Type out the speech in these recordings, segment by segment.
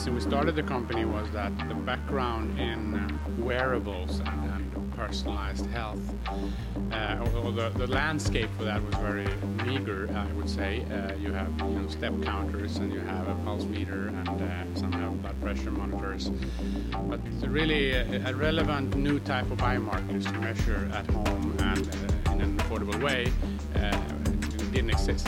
reasons we started the company was that the background in uh, wearables and, and, personalized health, uh, the, the, landscape for that was very meager, I would say. Uh, you have you know, step counters and you have a pulse meter and uh, some have blood pressure monitors, but really a, a, relevant new type of biomarkers to measure at home and uh, in an affordable way uh, didn't exist.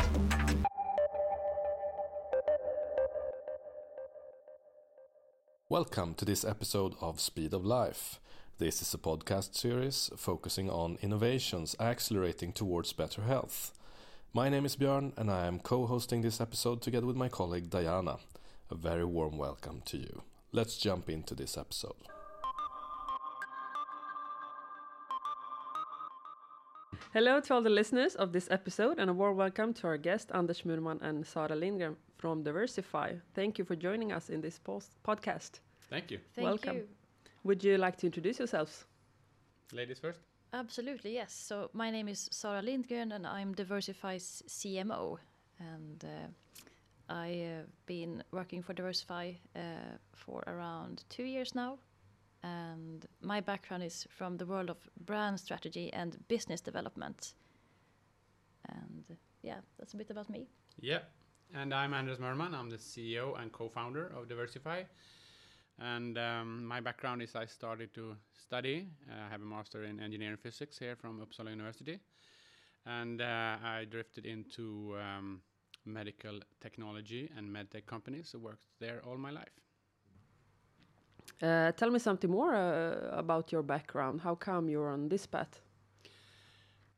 Welcome to this episode of Speed of Life. This is a podcast series focusing on innovations accelerating towards better health. My name is Björn and I am co hosting this episode together with my colleague Diana. A very warm welcome to you. Let's jump into this episode. Hello to all the listeners of this episode, and a warm welcome to our guests Anders Murman and Sara Lindgren from Diversify. Thank you for joining us in this podcast. Thank you. Thank Welcome. You. Would you like to introduce yourselves? Ladies first. Absolutely, yes. So my name is Sara Lindgren, and I'm Diversify's CMO, and uh, I've been working for Diversify uh, for around two years now and my background is from the world of brand strategy and business development. And yeah, that's a bit about me. Yeah, and I'm Anders Murman. I'm the CEO and co-founder of Diversify. And um, my background is I started to study. Uh, I have a master in engineering physics here from Uppsala University, and uh, I drifted into um, medical technology and medtech companies. So worked there all my life. Uh, tell me something more uh, about your background. How come you're on this path?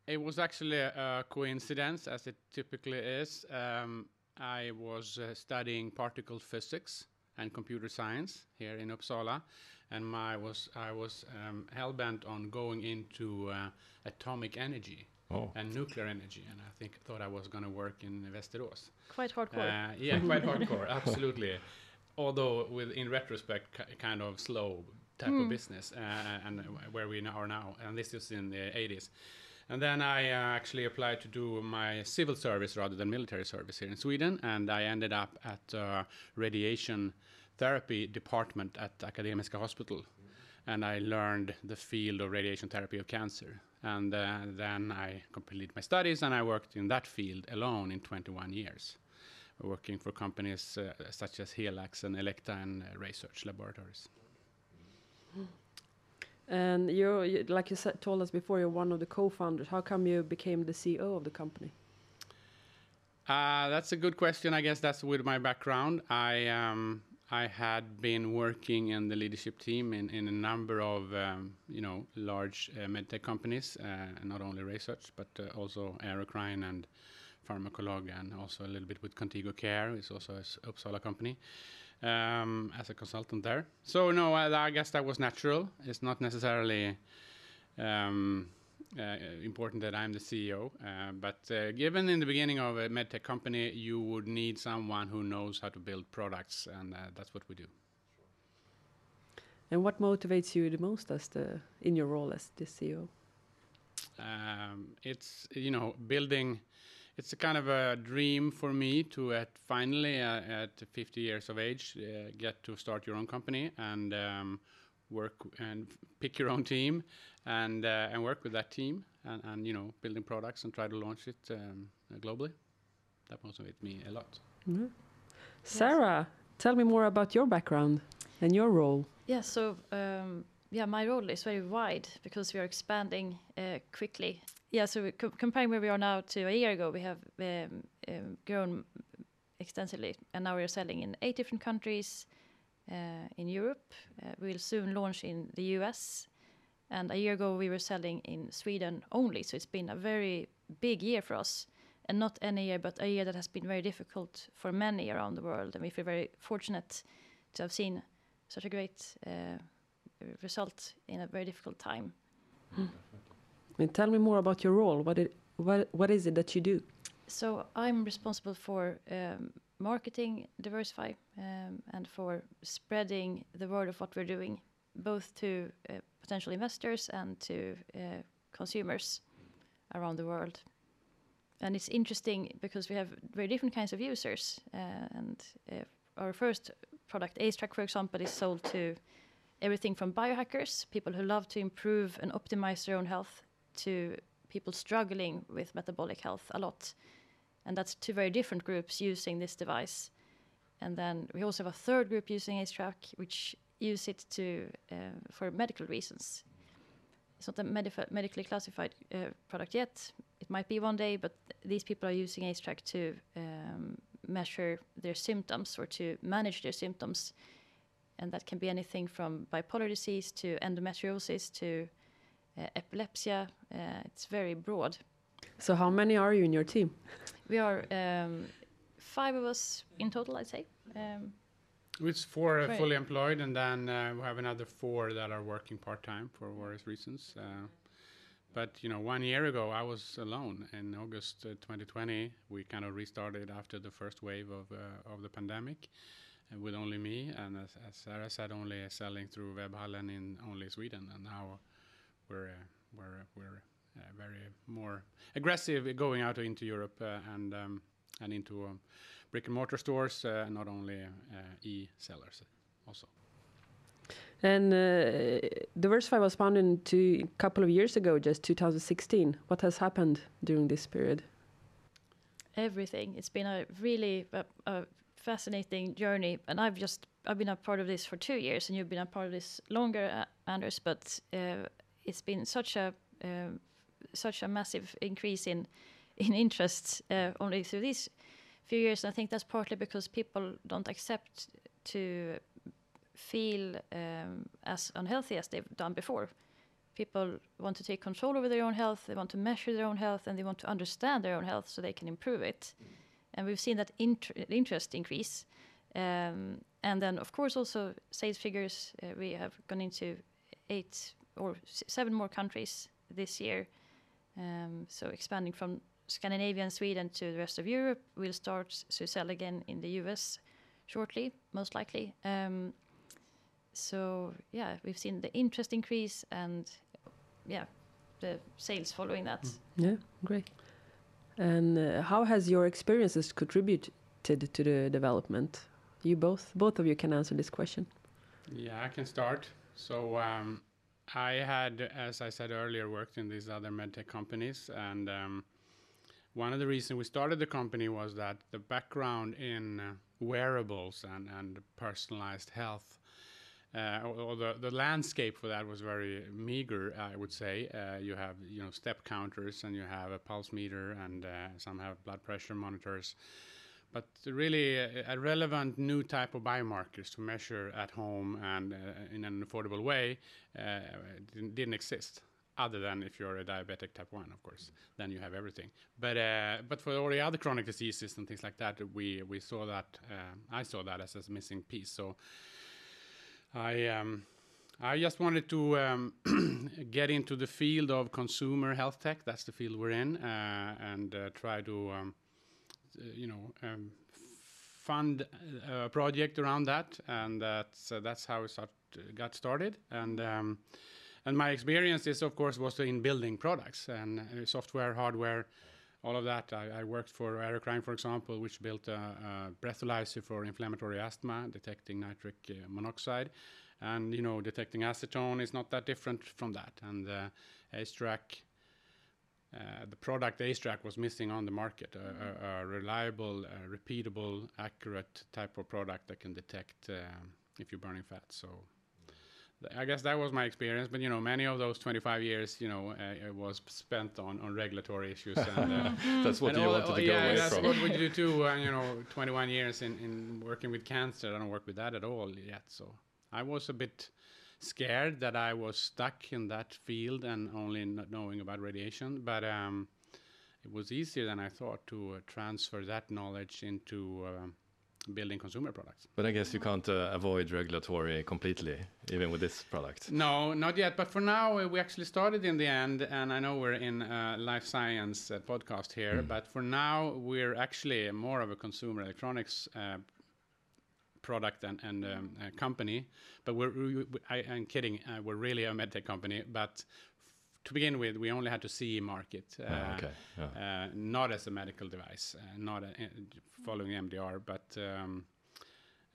It was actually a coincidence, as it typically is. Um, I was uh, studying particle physics and computer science here in Uppsala, and my was I was um, hell bent on going into uh, atomic energy. Oh. and nuclear energy, and I think thought I was going to work in Västerås. Quite hardcore. Uh, yeah, quite hardcore, absolutely although with in retrospect kind of slow type mm. of hmm. business uh, and where we are now and this is in the 80s and then i uh, actually applied to do my civil service rather than military service here in sweden and i ended up at uh, radiation therapy department at akademiska hospital and i learned the field of radiation therapy of cancer and uh, then i completed my studies and i worked in that field alone in 21 years working for companies uh, such as Helax and Elekta and uh, research laboratories. And you, you like you said, told us before, you're one of the co-founders. How come you became the CEO of the company? Uh, that's a good question. I guess that's with my background. I um, I had been working in the leadership team in, in a number of um, you know large uh, medtech companies, uh, not only research but uh, also Aerocrine and Pharmacolog and also a little bit with Contigo Care, it's also a Uppsala company, um, as a consultant there. So no, I, I, guess that was natural. It's not necessarily um, uh, important that I'm the CEO, uh, but uh, given in the beginning of a medtech company, you would need someone who knows how to build products, and uh, that's what we do. And what motivates you the most as the in your role as the CEO? Um, it's you know building it's a kind of a dream for me to at finally uh, at 50 years of age uh, get to start your own company and um, work and pick your own team and uh, and work with that team and, and you know building products and try to launch it um, globally that motivates me a lot mm -hmm. sarah yes. tell me more about your background and your role yeah so um, yeah my role is very wide because we are expanding uh, quickly yeah, so co comparing where we are now to a year ago, we have um, um, grown extensively, and now we are selling in eight different countries uh, in Europe. Uh, we will soon launch in the US, and a year ago we were selling in Sweden only. So it's been a very big year for us, and not any year, but a year that has been very difficult for many around the world. And we feel very fortunate to have seen such a great result in a very difficult time. Mm. And tell me more about your role. What it, what what is it that you do? So I'm responsible for um, marketing Diversify um, and for spreading the word of what we're doing, both to uh, potential investors and to uh, consumers around the world. And it's interesting because we have very different kinds of users. Uh, and uh, our first product AceTrack, for example, is sold to everything from biohackers, people who love to improve and optimize their own health, to people struggling with metabolic health a lot. And that's two very different groups using this device. And then we also have a third group using AceTrack, which use it to uh, for medical reasons. It's not a medif- medically classified uh, product yet. It might be one day, but these people are using AceTrack to um, measure their symptoms or to manage their symptoms. And that can be anything from bipolar disease to endometriosis to uh, epilepsy. Uh, it's very broad. So, how many are you in your team? We are um, five of us in total, I'd say. Um, it's four uh, fully employed, and then uh, we have another four that are working part time for various reasons. Uh, but you know, one year ago I was alone. In August uh, 2020, we kind of restarted after the first wave of uh, of the pandemic, uh, with only me and as, as Sarah said, only selling through Webhallen in only Sweden. And now we're uh, we're we're uh, very more aggressive going out into Europe uh, and um, and into um, brick and mortar stores, uh, not only uh, e-sellers also. And uh, Diversify was founded two, a couple of years ago, just 2016. What has happened during this period? everything. It's been a really a, a fascinating journey, and I've just I've been a part of this for two years, and you've been a part of this longer, uh, Anders. But uh, it's been such a um such a massive increase in in interest uh, only through these few years. And I think that's partly because people don't accept to feel um, as unhealthy as they've done before. People want to take control over their own health, they want to measure their own health, and they want to understand their own health so they can improve it. And we've seen that inter- interest increase. Um, and then, of course, also sales figures. Uh, we have gone into eight or seven more countries this year. Um, so expanding from Scandinavia and Sweden to the rest of Europe. We'll start to sell again in the US shortly, most likely. Um, so yeah, we've seen the interest increase and yeah, the sales following that. Yeah, great. And uh, how has your experiences contributed to the development? You both, both of you can answer this question. Yeah, I can start. So um, I had, as I said earlier, worked in these other medtech companies, and um, one of the reasons we started the company was that the background in uh, wearables and, and personalized health. Uh, or the, the landscape for that was very meager, I would say. Uh, you have you know step counters and you have a pulse meter and uh, some have blood pressure monitors, but really a, a relevant new type of biomarkers to measure at home and uh, in an affordable way uh, didn't, didn't exist other than if you're a diabetic type 1 of course. Then you have everything. But uh, but for all the other chronic diseases and things like that we we saw that uh, i saw that as a missing piece. So i um, I just wanted to um, get into the field of consumer health tech. That's the field we're in, uh, and uh, try to, um, uh, you know, um, fund a project around that, and that's uh, that's how it start, got started. And um, and my experience is, of course, was in building products and uh, software, hardware, all of that. I, I worked for Aerocrine, for example, which built a, a breathalyzer for inflammatory asthma, detecting nitric uh, monoxide. And you know detecting acetone is not that different from that. And uh, AceTrack uh, the product AceTrack was missing on the market a, a, a reliable uh, repeatable accurate type of product that can detect um, if you're burning fat. So I guess that was my experience, but you know, many of those 25 years, you know, uh, it was spent on, on regulatory issues. And, uh, That's what and you all- wanted to yeah, go away that's from. what we do too. Uh, you know, 21 years in, in working with cancer, I don't work with that at all yet. So I was a bit scared that I was stuck in that field and only not knowing about radiation. But um, it was easier than I thought to uh, transfer that knowledge into um, building consumer products. But I guess you can't uh, avoid regulatory completely, even with this product. No, not yet. But for now, uh, we actually started in the end, and I know we're in uh, life science uh, podcast here. But for now, we're actually more of a consumer electronics uh, product and, and um, uh, company. But we're, we, we- I, I'm kidding. Uh, we're really a medtech company. But to begin with, we only had to CE market. Uh, Ah, okay, yeah. uh, not as a medical device, uh, not a, uh, following MDR, but um,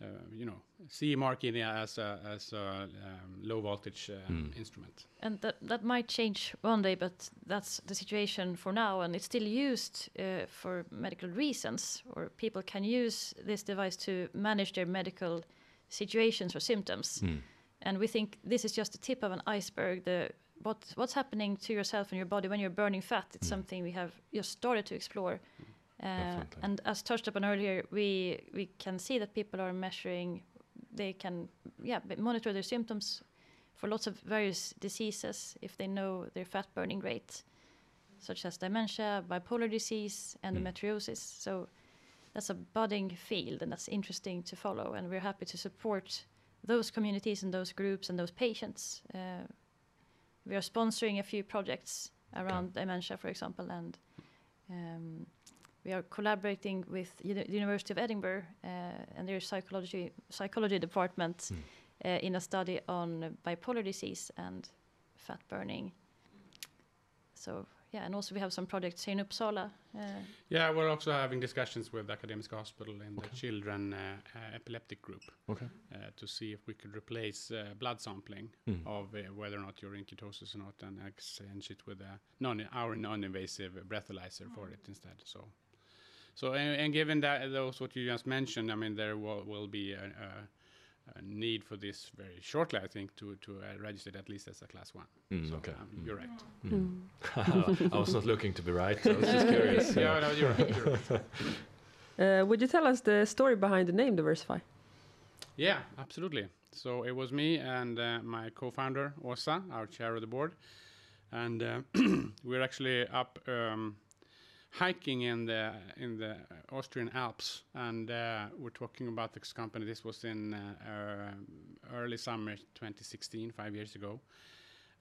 uh, you know, CE marking as a as a um, low voltage um, Mm. instrument. And that that might change one day, but that's the situation for now, and it's still used uh, for medical reasons, or people can use this device to manage their medical situations or symptoms. Mm. And we think this is just the tip of an iceberg. The what what's happening to yourself and your body when you're burning fat? It's Mm. something we have just started to explore. Uh, and as touched upon earlier, we we can see that people are measuring. They can yeah monitor their symptoms for lots of various diseases if they know their fat burning rate, such as dementia, bipolar disease, endometriosis. So that's a budding field, and that's interesting to follow. And we're happy to support those communities and those groups and those patients. Uh, we are sponsoring a few projects around dementia, for example, and um, we are collaborating with the University of Edinburgh uh, and their psychology psychology department Mm. uh, in a study on bipolar disease and fat burning. So yeah, and also we have some projects here in Uppsala. Uh, Yeah, we're also having discussions with Academic Hospital in the children uh, uh, epileptic group Okay. uh, to see if we could replace uh, blood sampling Mm. of uh, whether or not you're in ketosis or not, and exchange it with a non our non-invasive breathalyzer for it instead. So, so and, and given that those what you just mentioned, I mean there will, will be a, a, a need for this very shortly, I think, to to uh, register it at least as a class one. Mm, so okay. um, Mm. you're right. Mm. I was not looking to be right. I was just curious. yeah, no, you're right. You're right. Uh, would you tell us the story behind the name Diversify? Yeah, absolutely. So it was me and uh, my co-founder Åsa, our chair of the board, and uh, we're actually up um, hiking in the in the Austrian Alps, and uh, we're talking about this company. This was in uh, uh, early summer 2016, five years ago.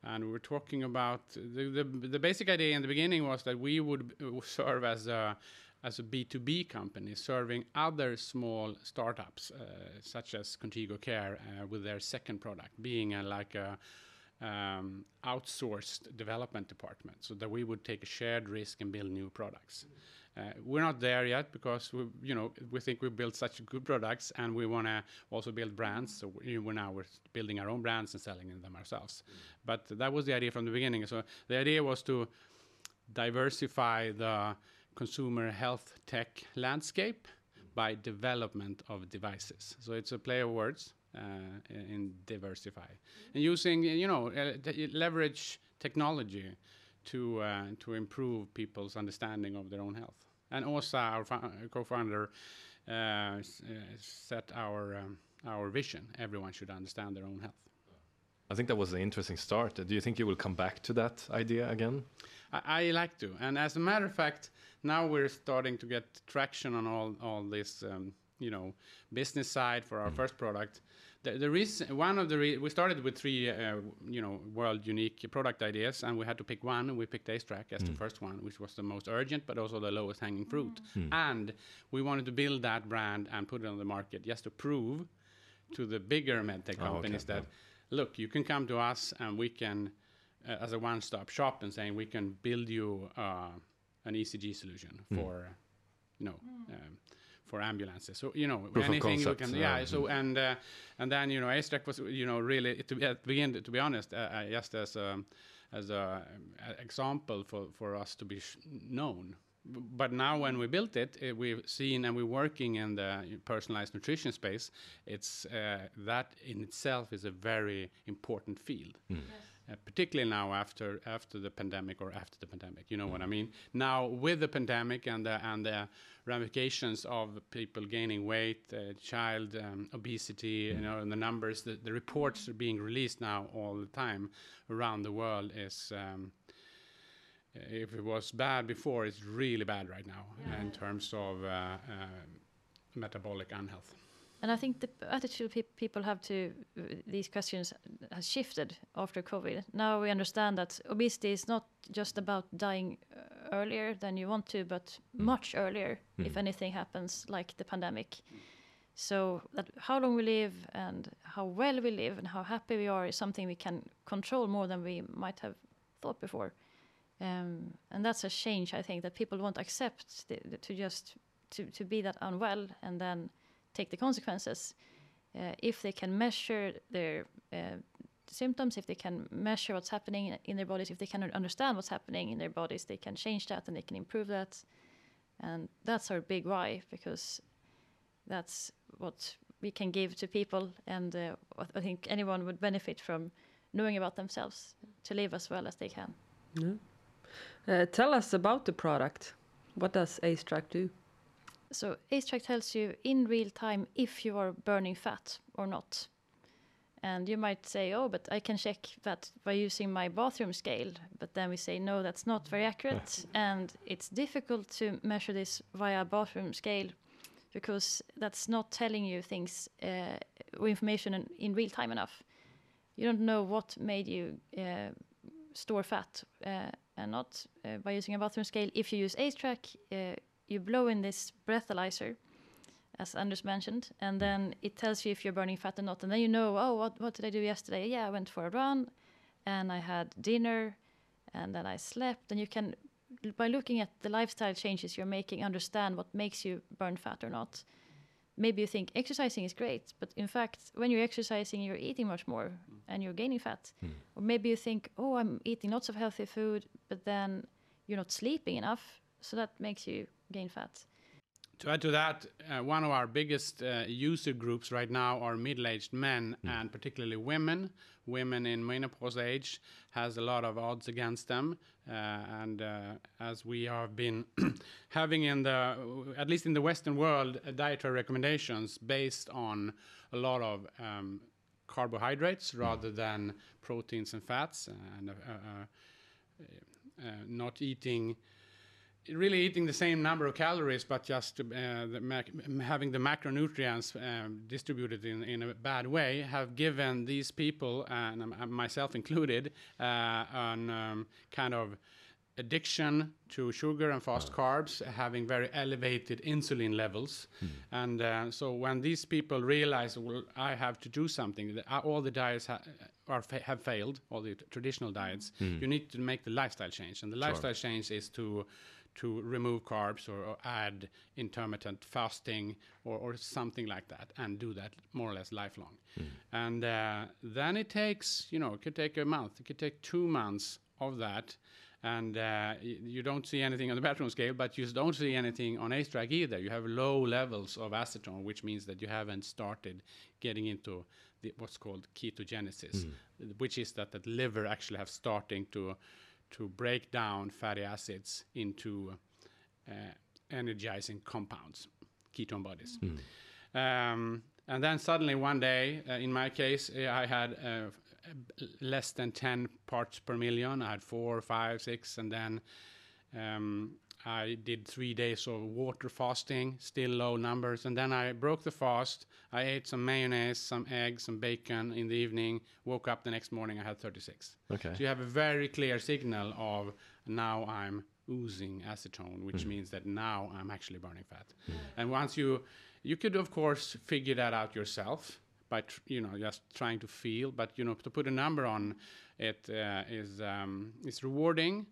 And we were talking about the, the the basic idea in the beginning was that we would uh, serve as a as a B2B company serving other small startups, uh, such as Contigo Care, uh, with their second product being a, like a um, outsourced development department, so that we would take a shared risk and build new products. Uh, we're not there yet because we, you know, we think we built such good products, and we want to also build brands. So we, we're now we're building our own brands and selling them ourselves. But that was the idea from the beginning. So the idea was to diversify the consumer health tech landscape by development of devices. So it's a play of words uh, in diversify and using you know uh, leverage technology to uh, to improve people's understanding of their own health. And also our fo- co-founder uh, uh, set our um, our vision. Everyone should understand their own health. I think that was an interesting start. Do you think you will come back to that idea again? I, I like to, and as a matter of fact, now we're starting to get traction on all all this, um, you know, business side for our first product. The, the reason, one of the re- we started with three, uh, you know, world unique product ideas, and we had to pick one, and we picked AceTrack as the first one, which was the most urgent, but also the lowest hanging fruit. And we wanted to build that brand and put it on the market just to prove to the bigger medtech Oh, okay, companies that yeah. look, you can come to us and we can, uh, as a one-stop shop, and saying we can build you uh, an ECG solution Hmm. for, you know, um, for ambulances. So you know, Proof anything we concept, can, yeah. yeah. So and uh, and then you know, AceTrack was you know really to be, at the beginning, to be honest, uh, uh, just as a as a um, example for for us to be sh- known. But now, when we built it, uh, we've seen and we're working in the personalized nutrition space. It's uh, that in itself is a very important field uh, particularly now after after the pandemic or after the pandemic. You know what I mean? Now with the pandemic and the and the ramifications of people gaining weight, uh, child um, obesity, you know, and the numbers, the, the reports are being released now all the time around the world is. Um, if it was bad before, it's really bad right now in terms of uh, uh, metabolic unhealth. And I think the attitude pe- people have to uh, these questions has shifted after COVID. Now we understand that obesity is not just about dying uh, earlier than you want to, but much earlier if anything happens, like the pandemic. So that how long we live and how well we live and how happy we are is something we can control more than we might have thought before. Um, and that's a change, I think, that people won't accept the, the, to just to, to be that unwell and then take the consequences. Uh, if they can measure their uh, symptoms, if they can measure what's happening in their bodies, if they can understand what's happening in their bodies, they can change that and they can improve that. And that's our big why because that's what we can give to people, and uh, I think anyone would benefit from knowing about themselves to live as well as they can. Yeah. Tell us about the product. What does Track do? So ACE Track tells you in real time if you are burning fat or not. And you might say, oh, but I can check that by using my bathroom scale. But then we say, no, that's not very accurate. and it's difficult to measure this via bathroom scale because that's not telling you things uh, or information in, in, real time enough. You don't know what made you uh, store fat uh, and not uh, by using a bathroom scale. If you use ACE Track, uh, you blow in this breathalyzer as Anders mentioned, and mm. then it tells you if you're burning fat or not, and then you know, oh, what what did I do yesterday? Yeah, I went for a run, and I had dinner, and then I slept, and you can, by looking at the lifestyle changes you're making, understand what makes you burn fat or not. Maybe you think exercising is great, but in fact, when you're exercising, you're eating much more mm. and you're gaining fat. Mm. Or maybe you think, oh, I'm eating lots of healthy food, but then you're not sleeping enough, so that makes you gain fat. To add to that, uh, one of our biggest uh, user groups right now are middle-aged men mm. and particularly women. Women in menopause age has a lot of odds against them, uh, and uh, as we have been having in the, at least in the Western world, uh, dietary recommendations based on a lot of um, carbohydrates mm. rather than proteins and fats, and uh, not eating really eating the same number of calories, but just uh, the having the macronutrients um, distributed in, in a bad way, have given these people, and um, myself included, uh, an um, kind of addiction to sugar and fast carbs, having very elevated insulin levels. Hmm. And uh, so when these people realize, well, I have to do something, uh, all the diets ha are fa have failed, all the traditional diets, hmm. you need to make the lifestyle change. And the lifestyle sure. change is to to remove carbs or, or add intermittent fasting or, or, something like that and do that more or less lifelong. Mm. And uh, then it takes, you know, it could take a month, it could take two months of that. And uh, you don't see anything on the bathroom scale, but you don't see anything on ACE Track either. You have low levels of acetone, which means that you haven't started getting into the, what's called ketogenesis, mm. which is that the liver actually have starting to to break down fatty acids into uh, energizing compounds, ketone bodies. Mm. Um, and then suddenly one day, uh, in my case, I had uh, less than 10 parts per million. I had four, five, six, and then um, I did three days of water fasting, still low numbers. And then I broke the fast. I ate some mayonnaise, some eggs, some bacon in the evening. Woke up the next morning, I had 36. Okay. So you have a very clear signal of now I'm oozing acetone, which mm. means that now I'm actually burning fat. Mm. And once you, you could of course figure that out yourself by you know just trying to feel, but you know to put a number on it uh, is um, is rewarding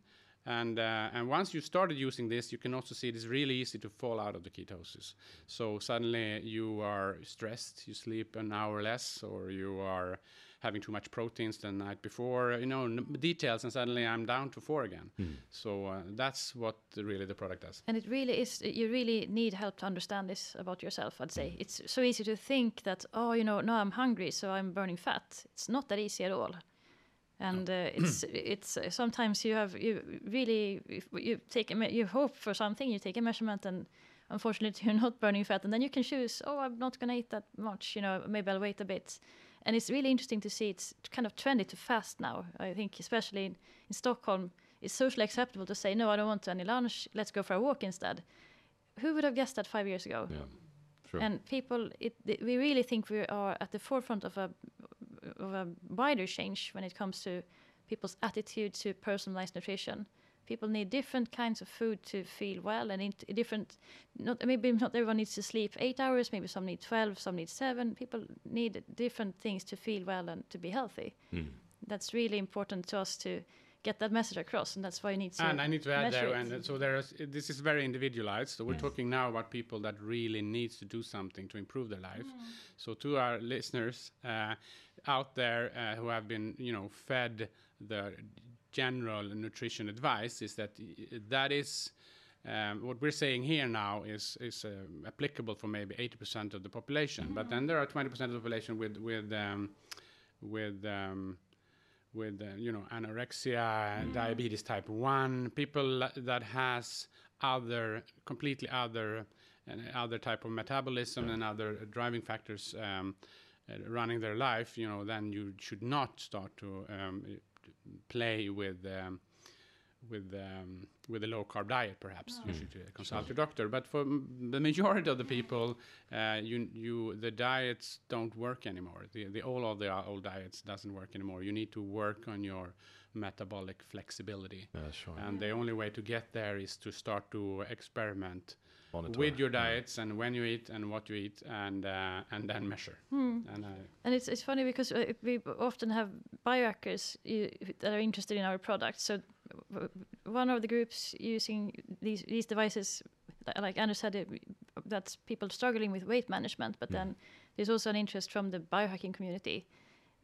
and, uh, and once you started using this, you can also see it is really easy to fall out of the ketosis. So suddenly you are stressed, you sleep an hour less, or you are having too much proteins the night before, you know, details, and suddenly I'm down to four again. Mm. So uh, that's what really the product does. And it really is, you really need help to understand this about yourself, I'd say. It's so easy to think that, oh, you know, now I'm hungry, so I'm burning fat. It's not that easy at all and uh, it's it's uh, sometimes you have you really you take a you hope for something you take a measurement and unfortunately you're not burning fat and then you can choose oh i'm not going to eat that much you know maybe i'll wait a bit. And it's really interesting to see it's kind of trendy to fast now i think especially in, in stockholm. It's socially acceptable to say no i don't want any lunch let's go for a walk instead. Who would have guessed that five years ago? Yeah, sure. and people it, we really think we are at the forefront of a of a wider change when it comes to people's attitude to personalized nutrition. People need different kinds of food to feel well, and different. Not maybe not everyone needs to sleep eight hours. Maybe some need twelve, some need seven. People need different things to feel well and to be healthy. Mm. That's really important to us to get that message across, and that's why you need to. and I need to add there, it. and so there's this is very individualized. So we're talking now about people that really needs to do something to improve their life. So to our listeners uh, out there uh, who have been, you know, fed the general nutrition advice, is that that is. Um, what we're saying here now is is um, applicable for maybe 80% of the population, but then there are 20% of the population with with um, with um, with uh, you know anorexia, diabetes type one, people that has other completely other uh, other type of metabolism and other driving factors um, uh, running their life. You know, then you should not start to um, play with. Um, with um, with a low carb diet, perhaps you should uh, consult your doctor. But for m- the majority of the people, uh, you you the diets don't work anymore. The the all of the old diets doesn't work anymore. You need to work on your metabolic flexibility, Yeah, sure. and the only way to get there is to start to experiment Monitor. with your Yeah. diets and when you eat and what you eat, and uh, and then measure. Hmm. And uh, And it's it's funny because uh, we often have biohackers that are interested in our products. So w- one of the groups using these these devices, like Anders said, it, that's people struggling with weight management. But then there's also an interest from the biohacking community,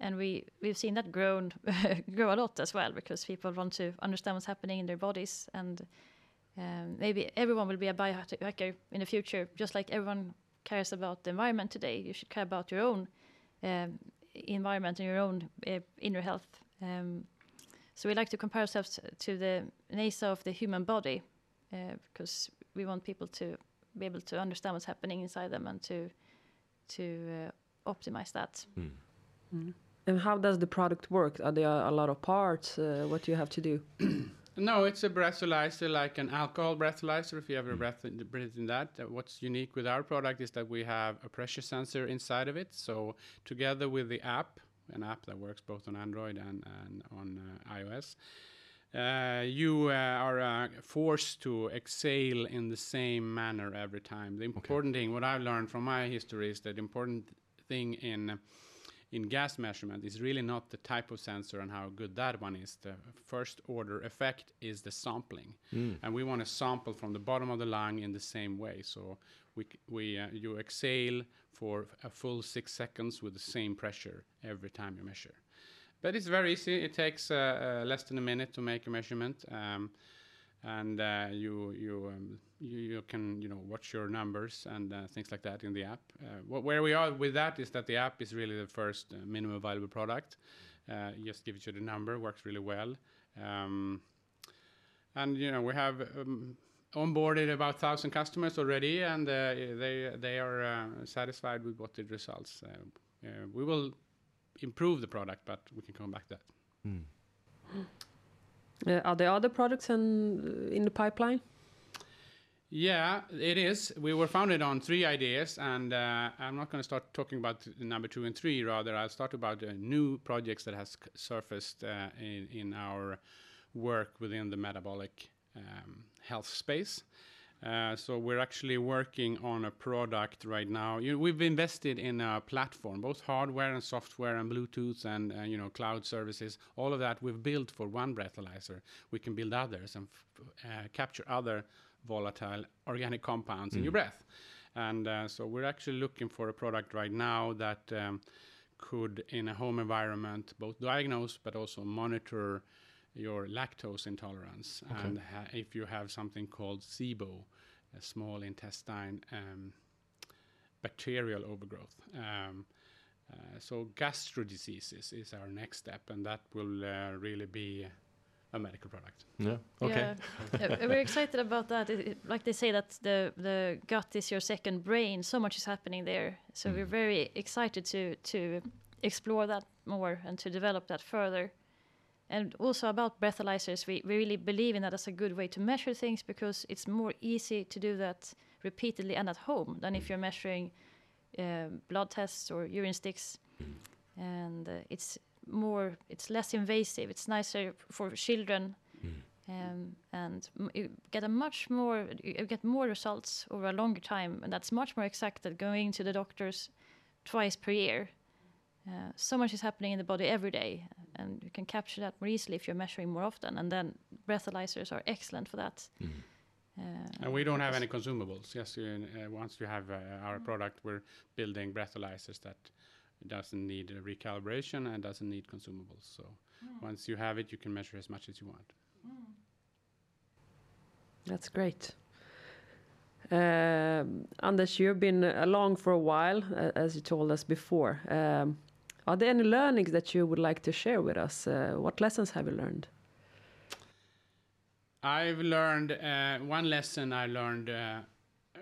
and we we've seen that grown grow a lot as well because people want to understand what's happening in their bodies and. Um, maybe everyone will be a biohacker in the future, just like everyone cares about the environment today. You should care about your own um, environment and your own uh, inner health. Um, so we like to compare ourselves to the NASA of the human body uh, because we want people to be able to understand what's happening inside them and to to uh, optimize that. Mm. And how does the product work? Are there a lot of parts? Uh, what do you have to do? No, it's a breathalyzer like an alcohol breathalyzer. If you ever breath in, breathed in that, Uh, what's unique with our product is that we have a pressure sensor inside of it. So together with the app, an app that works both on Android and, and on uh, iOS, uh, you uh, are uh, forced to exhale in the same manner every time. The important thing, what I've learned from my history, is that the important thing in in gas measurement is really not the type of sensor and how good that one is. The first order effect is the sampling, and we want to sample from the bottom of the lung in the same way. So we c- we you exhale for a full six seconds with the same pressure every time you measure. But it's very easy. It takes uh, uh, less than a minute to make a measurement. Um, and uh, you you, um, you you can you know watch your numbers and uh, things like that in the app. Uh, wh- where we are with that is that the app is really the first uh, minimum viable product. Uh, just gives you the number, works really well, um, and you know we have. Um, onboarded about thousand customers already, and uh, they they are uh, satisfied with what the results. Uh, uh, we will improve the product, but we can come back to that. Mm. Uh, are there other products in, in the pipeline? Yeah, it is. We were founded on three ideas, and uh, I'm not going to start talking about number two and three. Rather, I'll start about uh, new projects that has surfaced uh, in, in our work within the metabolic um, health space. Uh, so we're actually working on a product right now. You we've invested in a platform, both hardware and software and Bluetooth and uh, you know cloud services. All of that we've built for one breathalyzer. We can build others and uh, capture other volatile organic compounds in your breath. And uh, so we're actually looking for a product right now that um, could, in a home environment, both diagnose but also monitor your lactose intolerance. And ha- if you have something called SIBO, a small intestine um, bacterial overgrowth. Um, uh, so gastro diseases is our next step, and that will uh, really be a medical product. Yeah. Okay. Yeah, we're excited about that. It, it- like they say that the the gut is your second brain. So much is happening there. So we're very excited to to explore that more and to develop that further. And also about breathalyzers, we, we really believe in that as a good way to measure things because it's more easy to do that repeatedly and at home than if you're measuring um blood tests or urine sticks. And uh, it's more, it's less invasive. It's nicer for children um, and you get a much more you get more results over a longer time and that's much more exact than going to the doctors twice per year Uh, so much is happening in the body every day, and you can capture that more easily if you're measuring more often. And then breathalyzers are excellent for that. Mm. Uh, And we don't have any consumables. Yes, you, uh, once you have uh, our product, we're building breathalyzers that doesn't need uh, recalibration and doesn't need consumables. So once you have it, you can measure as much as you want. That's great. Um, Anders, you've been along for a while, uh, as you told us before. Um, are there any learnings that you would like to share with us? Uh, what lessons have you learned? I've learned uh, one lesson I learned uh, uh,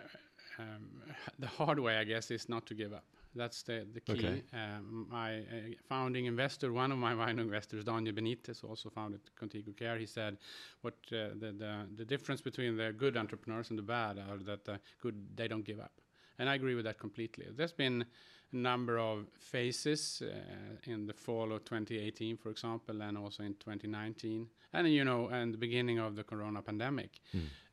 um, the hard way, I guess, is not to give up. That's the, the key. Okay. Um, my uh, founding investor, one of my founding investors, Daniel Benitez, also founded Contigo Care, he said, "What uh, the, the the difference between the good entrepreneurs and the bad are that the good they don't give up." And I agree with that completely. There's been a number of phases uh, in the fall of 2018, for example, and also in 2019, and you know, and the beginning of the Corona pandemic,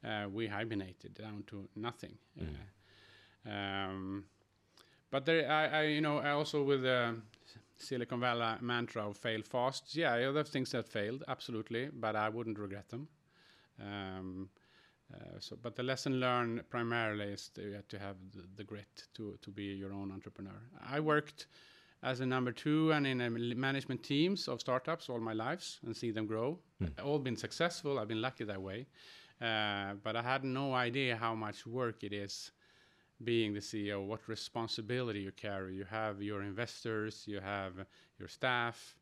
uh, we hibernated down to nothing. Uh, um, but there, I, I, you know, I also with the Silicon Valley mantra of fail fast. Yeah, I have things that failed, absolutely, but I wouldn't regret them. Um, uh, so, but the lesson learned primarily is to, you have to have the, the grit to to be your own entrepreneur. I worked as a number two and in management teams of startups all my lives and see them grow. All been successful. I've been lucky that way, uh, but I had no idea how much work it is being the CEO, what responsibility you carry. You have your investors, you have your staff,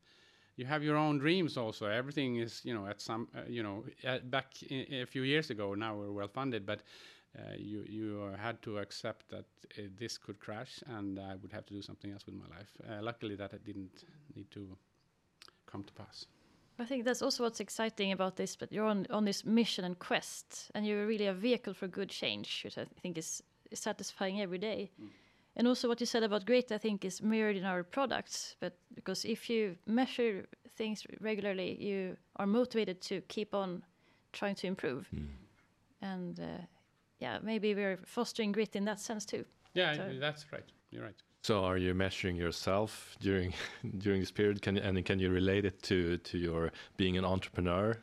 you have your own dreams also. Everything is, you know, at some, uh, you know, uh, back a few years ago. Now we're well funded, but uh, you you had to accept that uh, this could crash, and I would have to do something else with my life. Uh, luckily, that it didn't need to come to pass. I think that's also what's exciting about this. But you're on on this mission and quest, and you're really a vehicle for good change, which I think is, is satisfying every day. And also what you said about grit, I think, is mirrored in our products. But because if you measure things regularly, you are motivated to keep on trying to improve. And uh, yeah, maybe we're fostering grit in that sense too. Yeah, So- that's right. You're right. So, are you measuring yourself during during this period? Can and can you relate it to to your being an entrepreneur?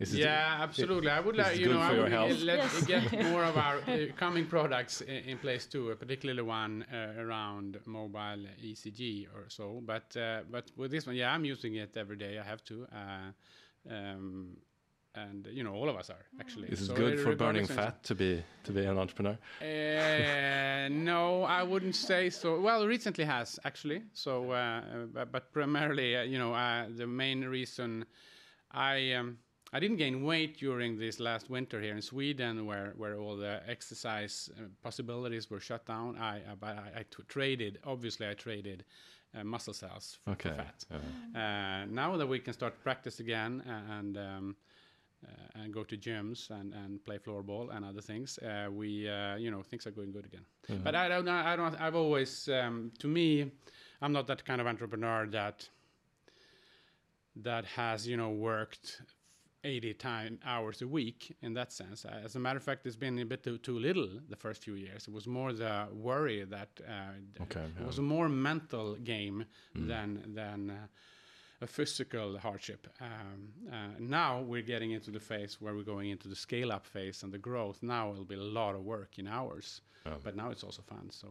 Is it- yeah, absolutely. I would like you know for I would health? let's Yes. get more of our uh, coming products in, in place too, uh, particularly one uh, around mobile ECG or so. But uh, but with this one, yeah, I'm using it every day. I have to. Uh, um, and you know, all of us are actually. Is it So good for burning regardless fat to be to be an entrepreneur? uh, no, I wouldn't say so. Well, recently has actually. So, uh, but, but primarily, uh, you know, uh, the main reason I um, I didn't gain weight during this last winter here in Sweden, where where all the exercise uh, possibilities were shut down. I uh, but I, I t- traded. Obviously, I traded. Uh, muscle cells for, for fat. Uh, Uh, now that we can start practice again uh, and um, uh, and go to gyms and, and play floorball and other things, uh, we uh, you know things are going good again. But I don't. I don't. I've always um, to me, I'm not that kind of entrepreneur that that has you know worked 80 time hours a week in that sense. Uh, As a matter of fact, it's been a bit too, too little the first few years. It was more the worry that uh, Okay, it yeah. was a more mental game than than uh, a physical hardship. Um, uh, now we're getting into the phase where we're going into the scale up phase and the growth. Now it'll be a lot of work in hours, Oh. but now it's also fun. So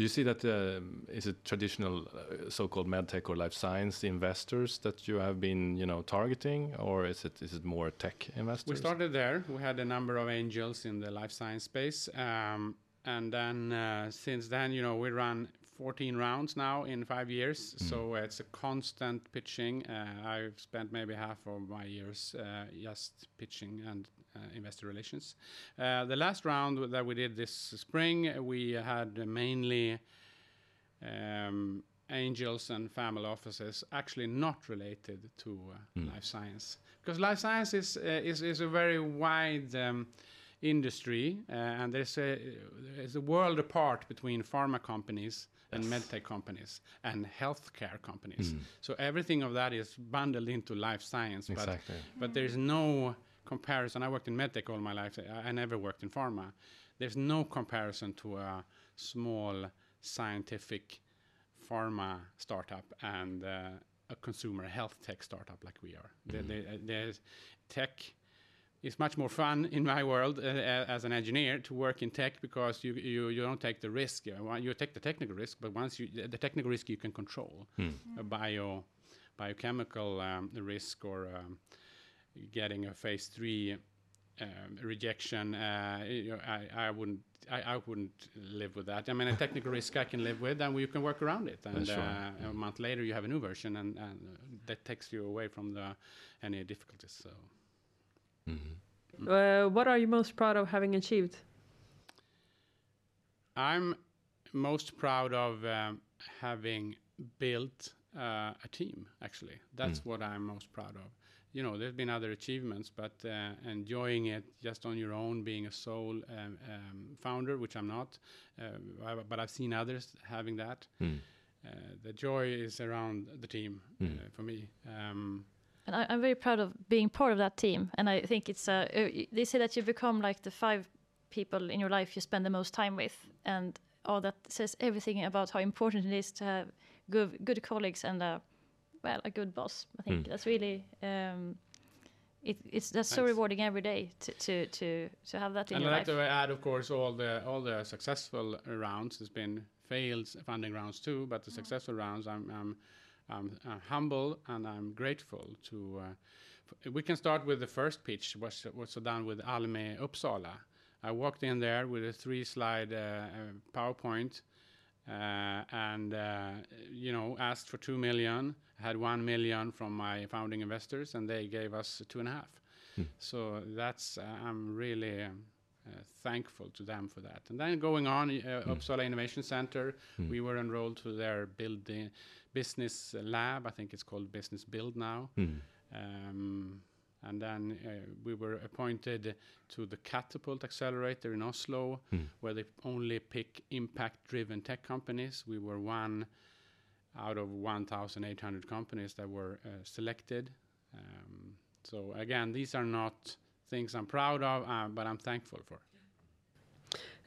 Do you see that um, is it traditional uh, so-called medtech or life science investors that you have been, you know, targeting, or is it is it more tech investors? we started there. We had a number of angels in the life science space, um, and then uh, since then, you know, we run 14 rounds now in five years. So it's a constant pitching. Uh, I've spent maybe half of my years uh, just pitching and uh, investor relations. Uh, the last round that we did this spring, we had mainly um, angels and family offices actually not related to uh, life science because life science is uh, is, is a very wide um, industry uh, and there's a there's a world apart between pharma companies and medtech companies and healthcare companies so everything of that is bundled into life science but Exactly. but there's no comparison. I worked in medtech all my life. I, never worked in pharma. There's no comparison to a small scientific pharma startup and uh, a consumer health tech startup like we are. The, the, uh, there's tech is much more fun in my world uh, as an engineer to work in tech because you you, you don't take the risk. You, take the technical risk, but once you the- the technical risk you can control, a bio biochemical um, risk or um, getting a phase three um, rejection. Uh, you know, I, I wouldn't. I, I wouldn't live with that. I mean, a technical risk I can live with, and we can work around it. And sure. uh, a month later, you have a new version, and, and uh, that takes you away from the any difficulties. So. Uh, what are you most proud of having achieved? I'm most proud of um, having built uh, a team. Actually, that's what I'm most proud of. You know, there's been other achievements, but uh, enjoying it just on your own, being a sole um, um, founder, which I'm not, uh, but I've seen others having that. Hmm. Uh, the joy is around the team uh, for me. Um, And I, I'm very proud of being part of that team. And I think it's uh, uh, they say that you become like the five people in your life you spend the most time with, and all that says everything about how important it is to have good good colleagues and uh, well a good boss. I think that's really um, it, it's that's so rewarding every day to to to to have that in and your I'd like to add, of course, all the all the successful rounds. There's been failed funding rounds too, but the successful rounds, I'm I'm, I'm uh, humble and I'm grateful to. Uh, f- we can start with the first pitch, was was done with Almi Uppsala. I walked in there with a three-slide uh, uh, PowerPoint. Uh, and uh, you know, asked for two million. Had one million from my founding investors, and they gave us two and a half. So that's uh, I'm really um, uh, thankful to them for that. And then going on, uh, Uppsala Innovation Center, we were enrolled to their building business lab. I think it's called Business Build now. Um, and then uh, we were appointed to the Katapult Accelerator in Oslo, where they only pick impact-driven tech companies. We were one out of 1,800 companies that were uh, selected. Um, so again, these are not things I'm proud of, uh, but I'm thankful for.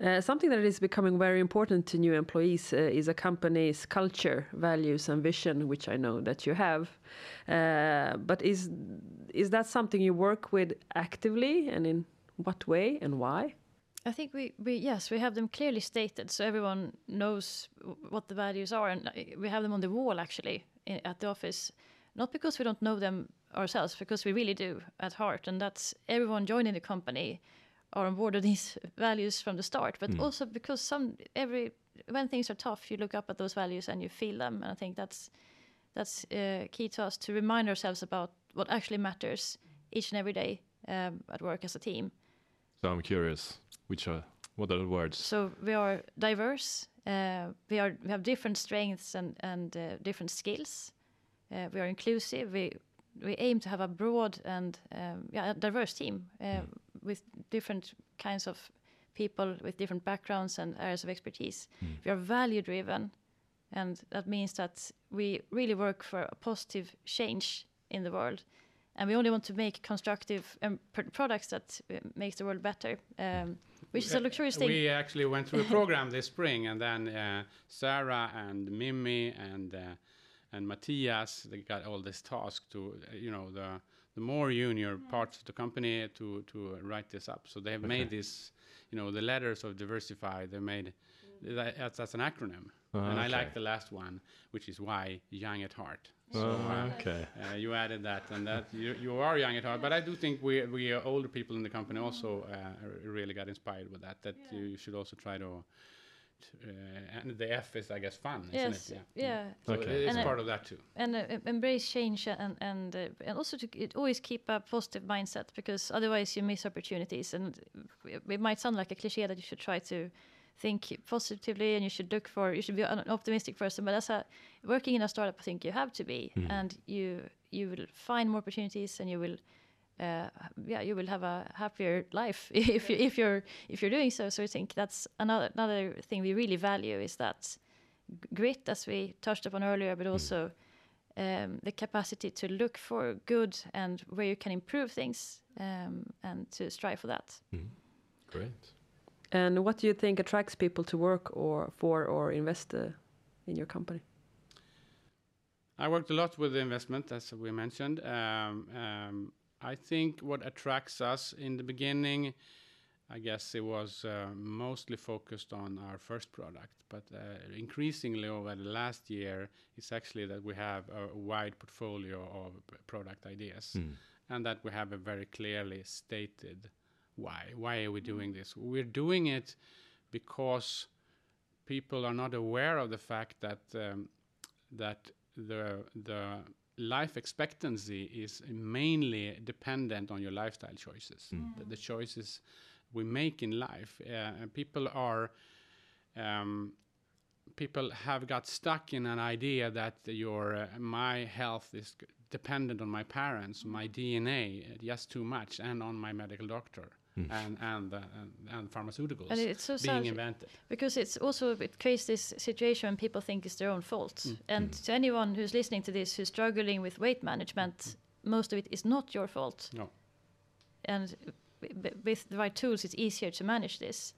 Uh, something that is becoming very important to new employees uh, is a company's culture, values, and vision, which I know that you have. Uh, but is is that something you work with actively, and in what way and why? I think we, we yes we have them clearly stated so everyone knows what the values are and we have them on the wall actually i- at the office not because we don't know them ourselves because we really do at heart and that's everyone joining the company are on board with these values from the start but also because some every when things are tough you look up at those values and you feel them and I think that's that's uh, key to us to remind ourselves about what actually matters each and every day um, at work as a team. So I'm curious, which are what are the words? So we are diverse. Uh, we are we have different strengths and and uh, different skills. Uh, we are inclusive. We we aim to have a broad and um, yeah a diverse team uh, with different kinds of people with different backgrounds and areas of expertise. We are value driven, and that means that we really work for a positive change in the world. And we only want to make constructive um, pr- products that uh, makes the world better, um, which is a luxurious thing. We actually went through a program this spring, and then uh, Sarah and Mimi and uh, and Matthias they got all this task to uh, you know the the more junior parts of the company to to write this up. So they have made this you know the letters of diversify. They made that, that's, that's an acronym, and I like the last one, which is why young at heart. So, Oh, uh, okay. uh, you added that, and that you, you are young at heart. But I do think we we are older people in the company also uh, really got inspired with that. That you should also try to. To uh, and the F is, I guess, fun, isn't yes, it? yeah. So Okay. it's part of that too. and uh, embrace change and and uh, and also to it, always keep a positive mindset because otherwise you miss opportunities and it, it might sound like a cliche that you should try to think positively and you should look for you should be an optimistic person but as a working in a startup I think you have to be and you you will find more opportunities and you will uh, yeah you will have a happier life if you if you're if you're doing so so I think that's another another thing we really value is that grit as we touched upon earlier but also um, the capacity to look for good and where you can improve things um, and to strive for that. Great. And what do you think attracts people to work or for or invest uh, in your company? I worked a lot with the investment, as we mentioned. Um, um, I think what attracts us in the beginning, I guess it was uh, mostly focused on our first product, but uh, increasingly over the last year, it's actually that we have a wide portfolio of product ideas Mm. and that we have a very clearly stated why. Why are we doing this? We're doing it because people are not aware of the fact that um, that the the life expectancy is mainly dependent on your lifestyle choices. The, the choices we make in life. Uh, people are um, people have got stuck in an idea that your uh, my health is dependent on my parents, my DNA, uh, just too much, and on my medical doctor and and, uh, and and pharmaceuticals And it's so being sad invented. because it's also it creates this situation when people think it's their own fault. Mm. And to anyone who's listening to this who's struggling with weight management, most of it is not your fault. No. And w- w- with the right tools, it's easier to manage this.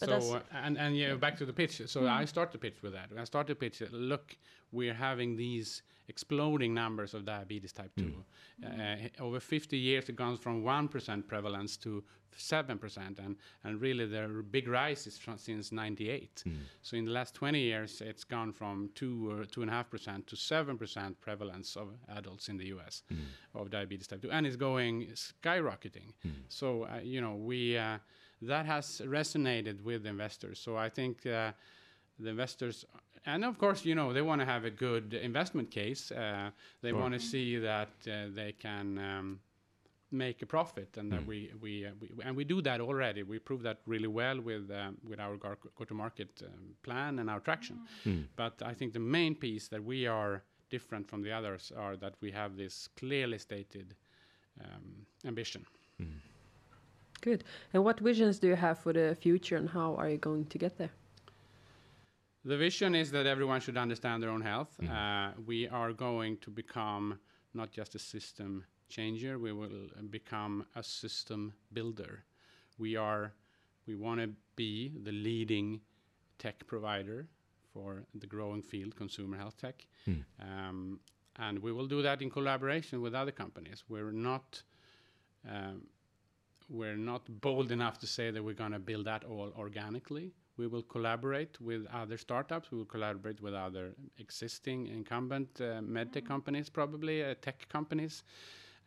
But so uh, and and yeah, back to the pitch. So I start the pitch with that. I start the pitch. uh, Look, we're having these exploding numbers of diabetes type two. Uh, over 50 years, it goes from one percent prevalence to seven percent, and and really the big rise is from, since '98. So in the last 20 years, it's gone from two or two and a half percent to seven percent prevalence of adults in the U.S. of diabetes type two, and it's going skyrocketing. So uh, you know we. That has resonated with investors. So I think uh, the investors, and of course, you know, they want to have a good investment case. Uh, they want to see that uh, they can um, make a profit, and that we we, uh, we and we do that already. We prove that really well with um, with our go-to-market um, plan and our traction. But I think the main piece that we are different from the others are that we have this clearly stated um, ambition. Good. And what visions do you have for the future, and how are you going to get there? The vision is that everyone should understand their own health. Uh, we are going to become not just a system changer, we will uh, become a system builder. We are we want to be the leading tech provider for the growing field consumer health tech. Um, and we will do that in collaboration with other companies. We're not um, we're not bold enough to say that we're going to build that all organically. We will collaborate with other startups. We will collaborate with other existing incumbent uh, medtech companies, probably uh, tech companies,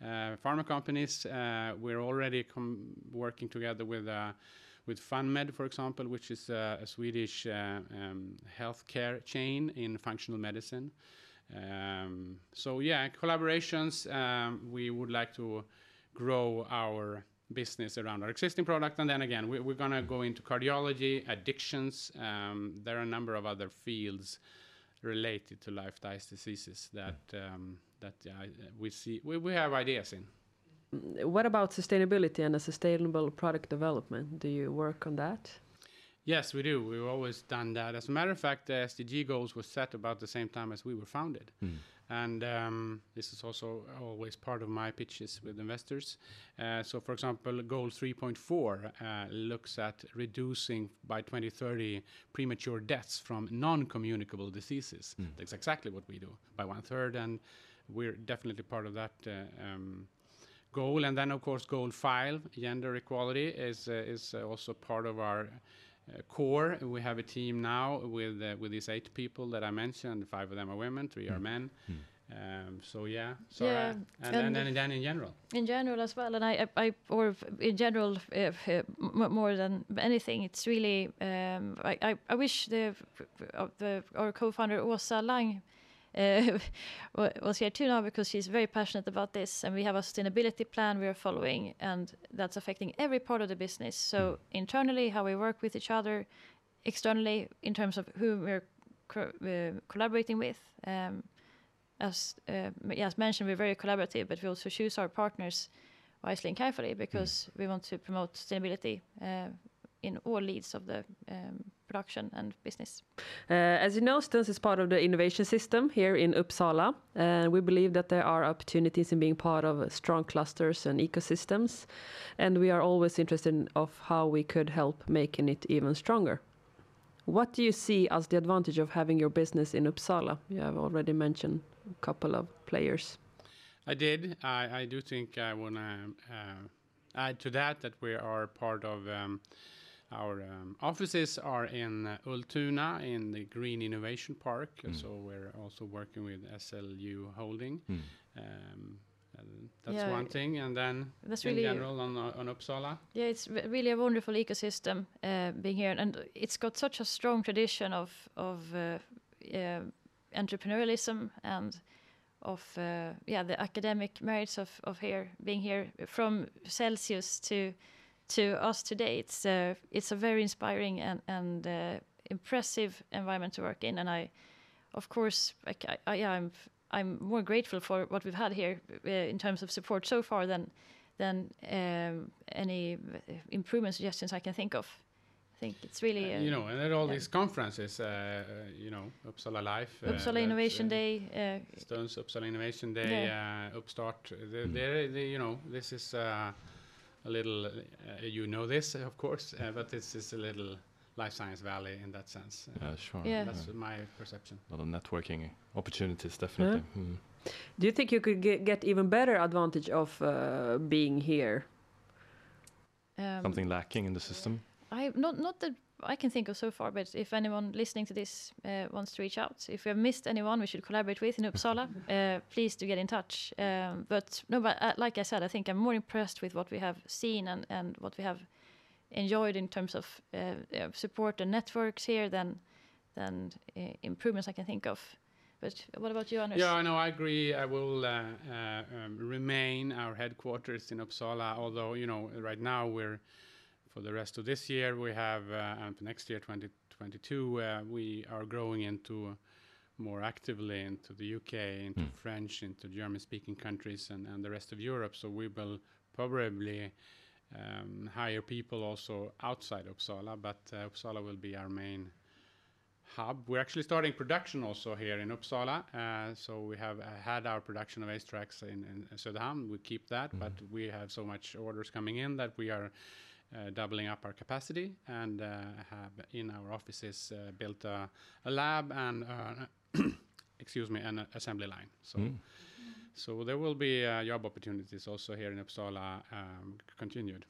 uh, pharma companies. Uh, we're already com- working together with uh, with FunMed, for example, which is uh, a Swedish um, healthcare chain in functional medicine. Um, so yeah, collaborations. Um, we would like to grow our business around our existing product, and then again, we, we're gonna go into cardiology, addictions. Um, there are a number of other fields related to lifestyle diseases that um, that uh, we see we, we have ideas in. What about sustainability and a sustainable product development? Do you work on that? Yes, we do. We've always done that. As a matter of fact, the SDG goals were set about the same time as we were founded. And um, this is also always part of my pitches with investors. Uh, so, for example, goal 3.4 uh, looks at reducing by 2030 premature deaths from non communicable diseases. That's exactly what we do by one third. And we're definitely part of that. Uh, um, goal. And then, of course, goal five, gender equality, is uh, is also part of our core. We have a team now with uh, with these eight people that I mentioned. Five of them are women, three are men. Um, so yeah, so Yeah, uh, and, and, and- then then in general. in general as well and i i, I or in general uh, uh, more than anything it's really um, I, I i wish the uh, the our co-founder Åsa Lang uh, wa- was here too now because she's very passionate about this and we have a sustainability plan we are following and that's affecting every part of the business. So internally how we work with each other externally in terms of who we're co- uh, collaborating with um, as uh, yeah, as mentioned, we're very collaborative, but we also choose our partners wisely and carefully because we want to promote sustainability uh, in all leads of the um, production and business. Uh, as you know, Stuns is part of the innovation system here in Uppsala, and we believe that there are opportunities in being part of strong clusters and ecosystems, and we are always interested in of how we could help making it even stronger. What do you see as the advantage of having your business in Uppsala? You have already mentioned a couple of players. I did. I, I do think I want to uh, add to that that we are part of um, our um, offices are in uh, Ultuna in the Green Innovation Park. Mm. So we're also working with SLU Holding. Mm. Um, and that's Yeah, one thing, and then That's in really general on on Uppsala. Yeah, it's re- really a wonderful ecosystem uh, being here, and it's got such a strong tradition of of uh, uh, entrepreneurialism and of uh, yeah the academic merits of of here being here from Celsius to to us today. It's uh, it's a very inspiring and and uh, impressive environment to work in, and I, of course, I, I, yeah, I'm I'm more grateful for what we've had here uh, in terms of support so far than than um, any improvement suggestions I can think of. I think it's really Uh, uh, you know, and at all yeah. these conferences, uh, you know, Uppsala Life, uh, Uppsala that's, Innovation uh, Day. Uh, Stuns Uppsala Innovation Day, uh, Upstart. They're, they're, you know, this is uh, a little. Uh, you know this, of course, uh, but this is a little life science valley in that sense. Uh, Yeah, sure. Yeah. That's my perception. A lot of networking opportunities, definitely. Mm. Do you think you could get, get even better advantage of uh, being here? um, Something lacking in the system. I not not that I can think of so far, but if anyone listening to this uh, wants to reach out, if we have missed anyone we should collaborate with in Uppsala, uh, please do get in touch. Um, but no, but uh, like I said, I think I'm more impressed with what we have seen and, and what we have enjoyed in terms of uh, uh, support and networks here than than uh, improvements I can think of. But what about you, Anders? Yeah, I know. I agree. I will uh, uh, um, remain our headquarters in Uppsala, although you know, right now we're for the rest of this year we have, uh, and for next year, 2022, uh, we are growing into more actively into the UK, into Mm. French, into German-speaking countries, and, and the rest of Europe. So we will probably um, hire people also outside Uppsala, but uh, Uppsala will be our main hub. We're actually starting production also here in Uppsala. Uh, so we have uh, had our production of ace tracks in, in Söderhamn. We keep that, but we have so much orders coming in that we are doubling up our capacity and uh, have in our offices uh, built a, a lab and uh, excuse me an assembly line. So. Mm. So there will be uh, job opportunities also here in Uppsala um, continued.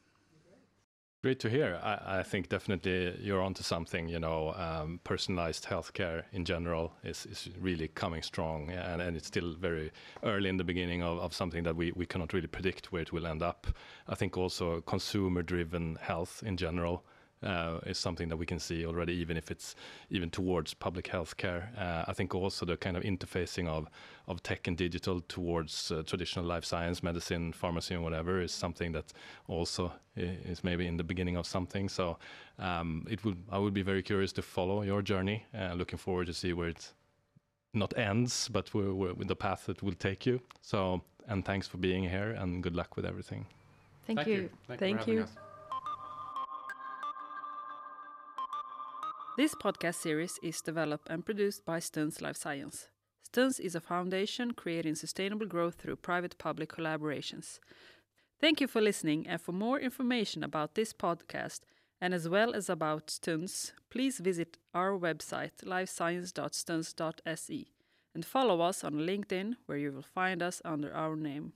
Great to hear. I, I think definitely you're onto something. You know, um, personalized healthcare in general is, is really coming strong, and, and it's still very early in the beginning of, of something that we, we cannot really predict where it will end up. I think also consumer driven health in general uh, is something that we can see already, even if it's even towards public health care. Uh, I think also the kind of interfacing of, of tech and digital towards uh, traditional life science, medicine, pharmacy, and whatever is something that also is maybe in the beginning of something. So um, it would I would be very curious to follow your journey. Uh, looking forward to see where it not ends, but where, where, with the path it will take you. So and thanks for being here, and good luck with everything. Thank, you. Thank, Thank you. for having you. This podcast series is developed and produced by Stuns Life Science. Stuns is a foundation creating sustainable growth through private public collaborations. Thank you for listening, and for more information about this podcast and as well as about Stuns, please visit our website lifescience.stuns.se and follow us on LinkedIn where you will find us under our name.